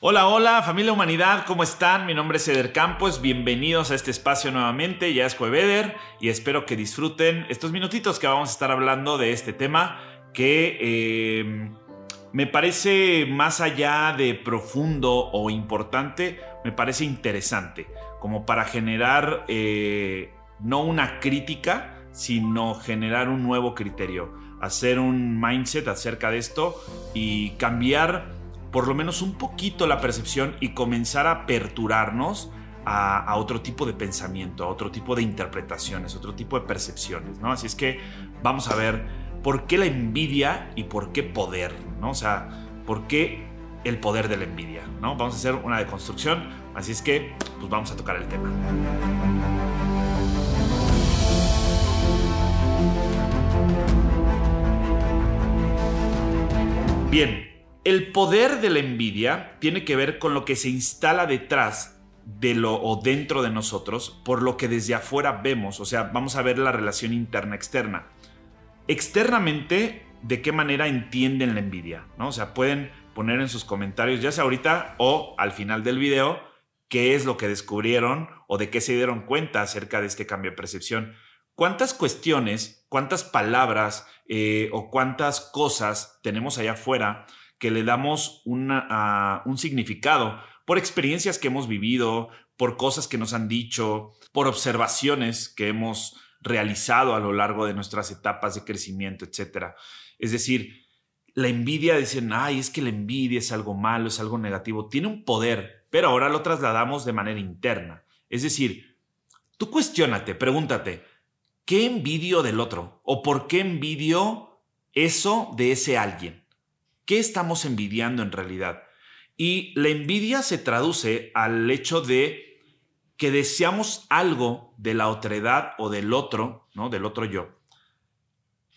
Hola, hola, familia humanidad, ¿cómo están? Mi nombre es Eder Campos, bienvenidos a este espacio nuevamente, ya es Jueveder y espero que disfruten estos minutitos que vamos a estar hablando de este tema que eh, me parece más allá de profundo o importante, me parece interesante, como para generar eh, no una crítica, sino generar un nuevo criterio, hacer un mindset acerca de esto y cambiar por lo menos un poquito la percepción y comenzar a aperturarnos a, otro tipo de pensamiento, a otro tipo de interpretaciones, otro tipo de percepciones, ¿no? Así es que vamos a ver por qué la envidia y por qué poder, ¿no? O sea, por qué el poder de la envidia, ¿no? Vamos a hacer una deconstrucción, así es que pues vamos a tocar el tema. Bien, el poder de la envidia tiene que ver con lo que se instala detrás de lo o dentro de nosotros por lo que desde afuera vemos, o sea, vamos a ver la relación interna-externa. Externamente, ¿de qué manera entienden la envidia? ¿no? O sea, pueden poner en sus comentarios, ya sea ahorita o al final del video, qué es lo que descubrieron o de qué se dieron cuenta acerca de este cambio de percepción. ¿Cuántas cuestiones, cuántas palabras eh, o cuántas cosas tenemos allá afuera que le damos un significado por experiencias que hemos vivido, por cosas que nos han dicho, por observaciones que hemos realizado a lo largo de nuestras etapas de crecimiento, etc. Es decir, la envidia, dicen, ay, es que la envidia es algo malo, es algo negativo, tiene un poder, pero ahora lo trasladamos de manera interna. Es decir, tú cuestionate, pregúntate, ¿qué envidio del otro? ¿O por qué envidio eso de ese alguien? ¿Qué estamos envidiando en realidad? Y la envidia se traduce al hecho de que deseamos algo de la otredad o del otro, ¿no? Del otro yo.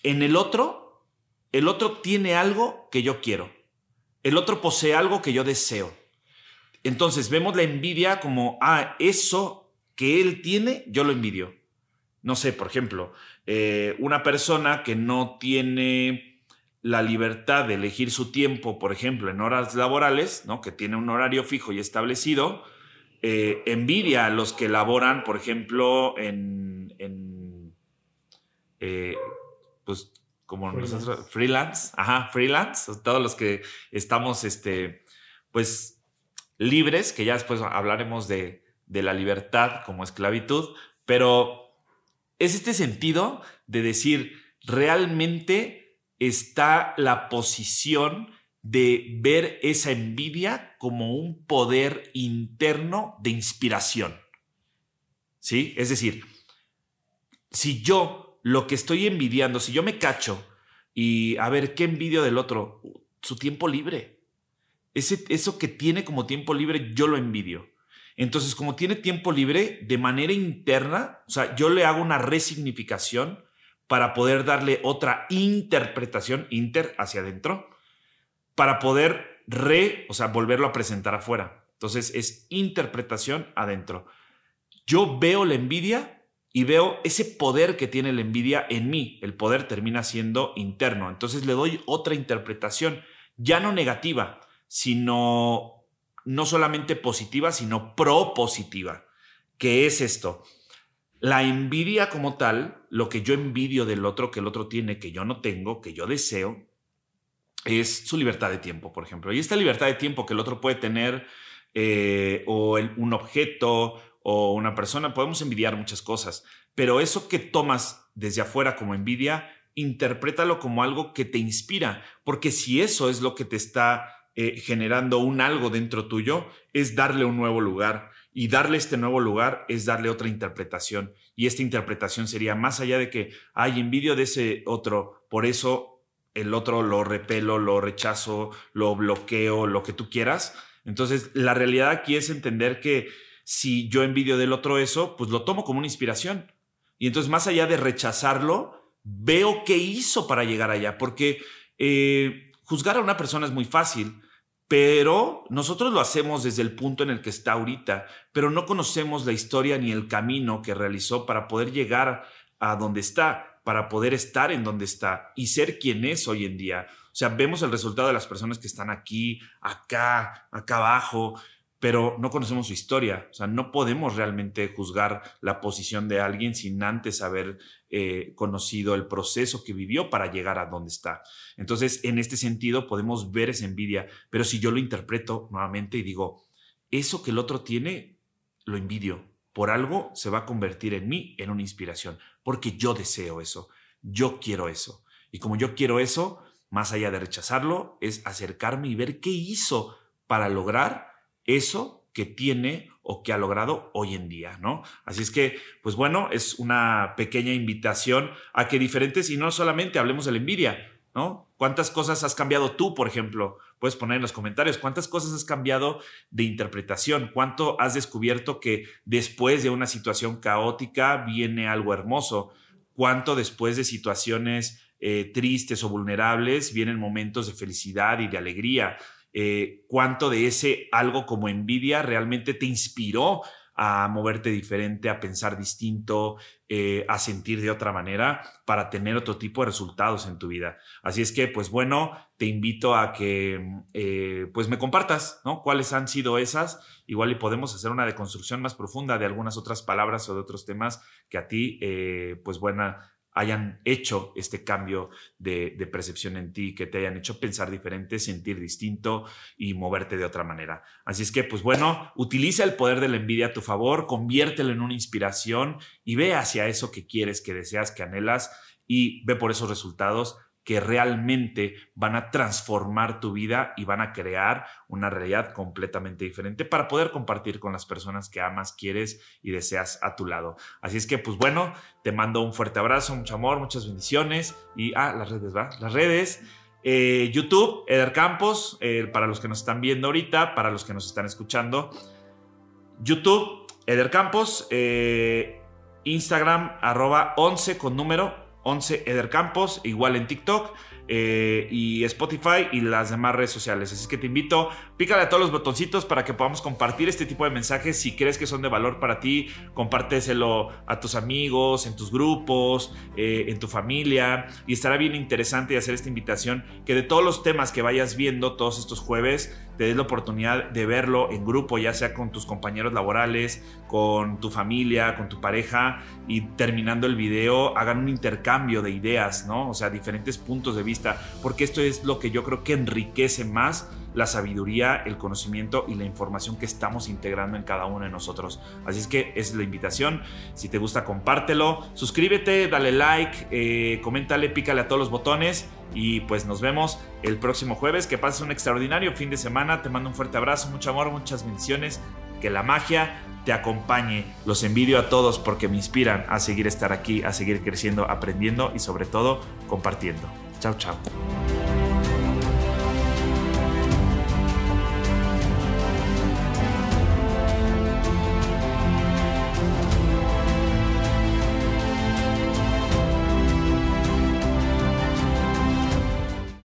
En el otro, el otro tiene algo que yo quiero. El otro posee algo que yo deseo. Entonces vemos la envidia como, ah, eso que él tiene, yo lo envidio. No sé, por ejemplo, eh, una persona que no tiene la libertad de elegir su tiempo, por ejemplo, en horas laborales, ¿no? que tiene un horario fijo y establecido, eh, envidia a los que laboran, por ejemplo, en, eh, pues, como freelance. nosotros, freelance, ajá, freelance, todos los que estamos, este, pues, libres, que ya después hablaremos de, de la libertad como esclavitud, pero es este sentido de decir, realmente está la posición de ver esa envidia como un poder interno de inspiración. ¿Sí? Es decir, si yo lo que estoy envidiando, si yo me cacho y a ver qué envidio del otro, su tiempo libre. Ese, eso que tiene como tiempo libre, yo lo envidio. Entonces, como tiene tiempo libre, de manera interna, o sea, yo le hago una resignificación para poder darle otra interpretación, inter hacia adentro, para poder re, o sea, volverlo a presentar afuera. Entonces es interpretación adentro. Yo veo la envidia y veo ese poder que tiene la envidia en mí. El poder termina siendo interno. Entonces le doy otra interpretación, ya no negativa, sino no solamente positiva, sino propositiva. ¿Qué es esto? La envidia como tal, lo que yo envidio del otro, que el otro tiene, que yo no tengo, que yo deseo, es su libertad de tiempo, por ejemplo. Y esta libertad de tiempo que el otro puede tener, eh, o un objeto, o una persona, podemos envidiar muchas cosas, pero eso que tomas desde afuera como envidia, interprétalo como algo que te inspira, porque si eso es lo que te está eh, generando un algo dentro tuyo, es darle un nuevo lugar, y darle este nuevo lugar es darle otra interpretación. Y esta interpretación sería más allá de que hay envidio de ese otro, por eso el otro lo repelo, lo rechazo, lo bloqueo, lo que tú quieras. Entonces, la realidad aquí es entender que si yo envidio del otro eso, pues lo tomo como una inspiración. Y entonces, más allá de rechazarlo, veo qué hizo para llegar allá, porque eh, juzgar a una persona es muy fácil pero nosotros lo hacemos desde el punto en el que está ahorita, pero no conocemos la historia ni el camino que realizó para poder llegar a donde está, para poder estar en donde está y ser quien es hoy en día. O sea, vemos el resultado de las personas que están aquí, acá, acá abajo, pero no conocemos su historia. O sea, no podemos realmente juzgar la posición de alguien sin antes haber eh, conocido el proceso que vivió para llegar a donde está. Entonces, en este sentido, podemos ver esa envidia, pero si yo lo interpreto nuevamente y digo, eso que el otro tiene, lo envidio. Por algo se va a convertir en mí en una inspiración, porque yo deseo eso, yo quiero eso. Y como yo quiero eso, más allá de rechazarlo, es acercarme y ver qué hizo para lograr eso que tiene o que ha logrado hoy en día, ¿no? Así es que, pues bueno, es una pequeña invitación a que diferentes, y no solamente hablemos de la envidia, ¿no? ¿Cuántas cosas has cambiado tú, por ejemplo? Puedes poner en los comentarios, ¿cuántas cosas has cambiado de interpretación? ¿Cuánto has descubierto que después de una situación caótica viene algo hermoso? ¿Cuánto después de situaciones eh, tristes o vulnerables vienen momentos de felicidad y de alegría? Eh, cuánto de ese algo como envidia realmente te inspiró a moverte diferente, a pensar distinto, eh, a sentir de otra manera para tener otro tipo de resultados en tu vida. Así es que, pues bueno, te invito a que eh, pues me compartas, ¿no? ¿Cuáles han sido esas? Igual y podemos hacer una deconstrucción más profunda de algunas otras palabras o de otros temas que a ti, pues buena, hayan hecho este cambio de, percepción en ti, que te hayan hecho pensar diferente, sentir distinto y moverte de otra manera. Así es que, pues bueno, utiliza el poder de la envidia a tu favor, conviértelo en una inspiración y ve hacia eso que quieres, que deseas, que anhelas y ve por esos resultados que realmente van a transformar tu vida y van a crear una realidad completamente diferente para poder compartir con las personas que amas, quieres y deseas a tu lado. Así es que, pues bueno, te mando un fuerte abrazo, mucho amor, muchas bendiciones y, ah, las redes, ¿va? Las redes. Eh, YouTube, Eder Campos, eh, para los que nos están viendo ahorita, para los que nos están escuchando. YouTube, Eder Campos, eh, Instagram, arroba 11 con número 11 Eder Campos, igual en TikTok eh, y Spotify y las demás redes sociales. Así que te invito, pícale a todos los botoncitos para que podamos compartir este tipo de mensajes. Si crees que son de valor para ti, compárteselo a tus amigos, en tus grupos, eh, en tu familia. Y estará bien interesante hacer esta invitación que de todos los temas que vayas viendo todos estos jueves, te des la oportunidad de verlo en grupo, ya sea con tus compañeros laborales, con tu familia, con tu pareja y terminando el video hagan un intercambio de ideas, ¿no? O sea, diferentes puntos de vista, porque esto es lo que yo creo que enriquece más la sabiduría, el conocimiento y la información que estamos integrando en cada uno de nosotros. Así es que es la invitación. Si te gusta, compártelo. Suscríbete, dale like, eh, coméntale, pícale a todos los botones. Y pues nos vemos el próximo jueves. Que pases un extraordinario fin de semana. Te mando un fuerte abrazo, mucho amor, muchas bendiciones. Que la magia te acompañe. Los envidio a todos porque me inspiran a seguir estar aquí, a seguir creciendo, aprendiendo y sobre todo compartiendo. Ciao